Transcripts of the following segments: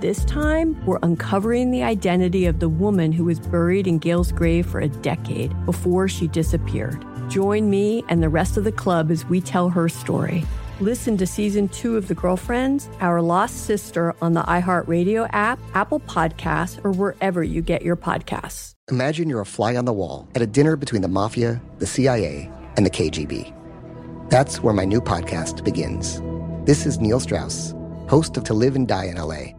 This time, we're uncovering the identity of the woman who was buried in Gail's grave for a decade before she disappeared. Join me and the rest of the club as we tell her story. Listen to season two of The Girlfriends, Our Lost Sister on the iHeartRadio app, Apple Podcasts, or wherever you get your podcasts. Imagine you're a fly on the wall at a dinner between the mafia, the CIA, and the KGB. That's where my new podcast begins. This is Neil Strauss, host of To Live and Die in LA.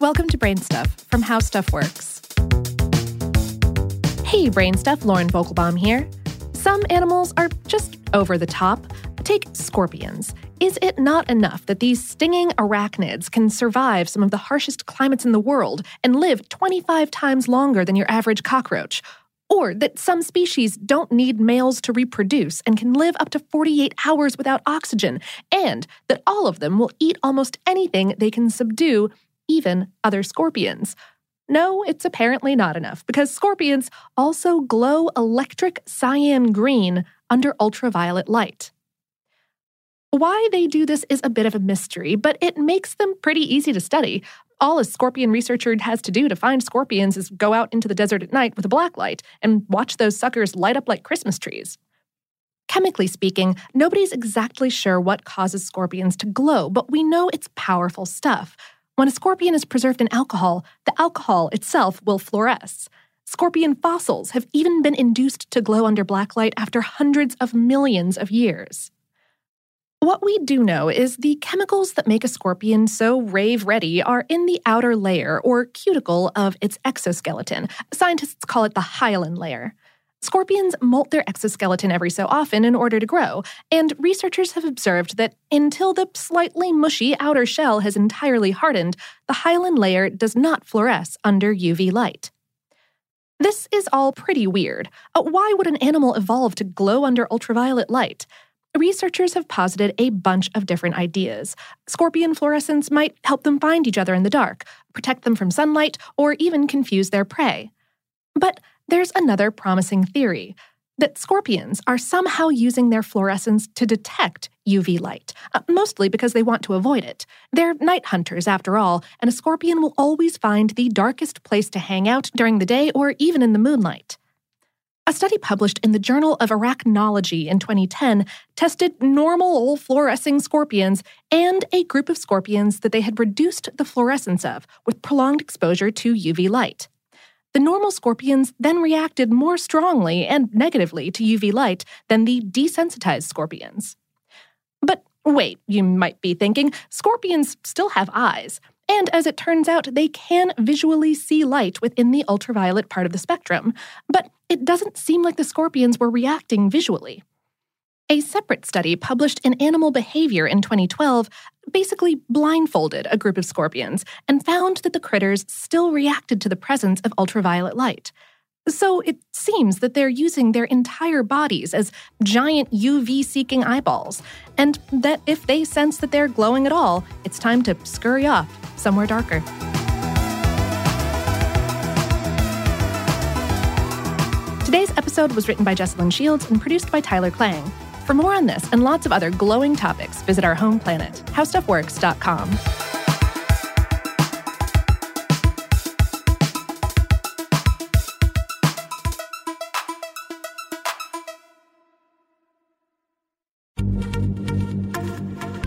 Welcome to Brain Stuff from How Stuff Works. Hey, Brain Stuff, Lauren Vogelbaum here. Some animals are just over the top. Take scorpions. Is it not enough that these stinging arachnids can survive some of the harshest climates in the world and live 25 times longer than your average cockroach? Or that some species don't need males to reproduce and can live up to 48 hours without oxygen, and that all of them will eat almost anything they can subdue even other scorpions. No, it's apparently not enough because scorpions also glow electric cyan green under ultraviolet light. Why they do this is a bit of a mystery, but it makes them pretty easy to study. All a scorpion researcher has to do to find scorpions is go out into the desert at night with a black light and watch those suckers light up like Christmas trees. Chemically speaking, nobody's exactly sure what causes scorpions to glow, but we know it's powerful stuff. When a scorpion is preserved in alcohol, the alcohol itself will fluoresce. Scorpion fossils have even been induced to glow under blacklight after hundreds of millions of years. What we do know is the chemicals that make a scorpion so rave ready are in the outer layer or cuticle of its exoskeleton. Scientists call it the hyaline layer. Scorpions molt their exoskeleton every so often in order to grow, and researchers have observed that until the slightly mushy outer shell has entirely hardened, the hyaline layer does not fluoresce under UV light. This is all pretty weird. Why would an animal evolve to glow under ultraviolet light? Researchers have posited a bunch of different ideas. Scorpion fluorescence might help them find each other in the dark, protect them from sunlight, or even confuse their prey. But there's another promising theory that scorpions are somehow using their fluorescence to detect UV light, uh, mostly because they want to avoid it. They're night hunters, after all, and a scorpion will always find the darkest place to hang out during the day or even in the moonlight. A study published in the Journal of Arachnology in 2010 tested normal fluorescing scorpions and a group of scorpions that they had reduced the fluorescence of with prolonged exposure to UV light. The normal scorpions then reacted more strongly and negatively to UV light than the desensitized scorpions. But Wait, you might be thinking, scorpions still have eyes. And as it turns out, they can visually see light within the ultraviolet part of the spectrum. But it doesn't seem like the scorpions were reacting visually. A separate study published in Animal Behavior in 2012 basically blindfolded a group of scorpions and found that the critters still reacted to the presence of ultraviolet light. So it seems that they're using their entire bodies as giant UV seeking eyeballs, and that if they sense that they're glowing at all, it's time to scurry off somewhere darker. Today's episode was written by Jesslyn Shields and produced by Tyler Klang. For more on this and lots of other glowing topics, visit our home planet, howstuffworks.com.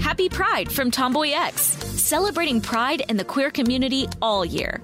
Happy Pride from Tomboy X, celebrating pride and the queer community all year.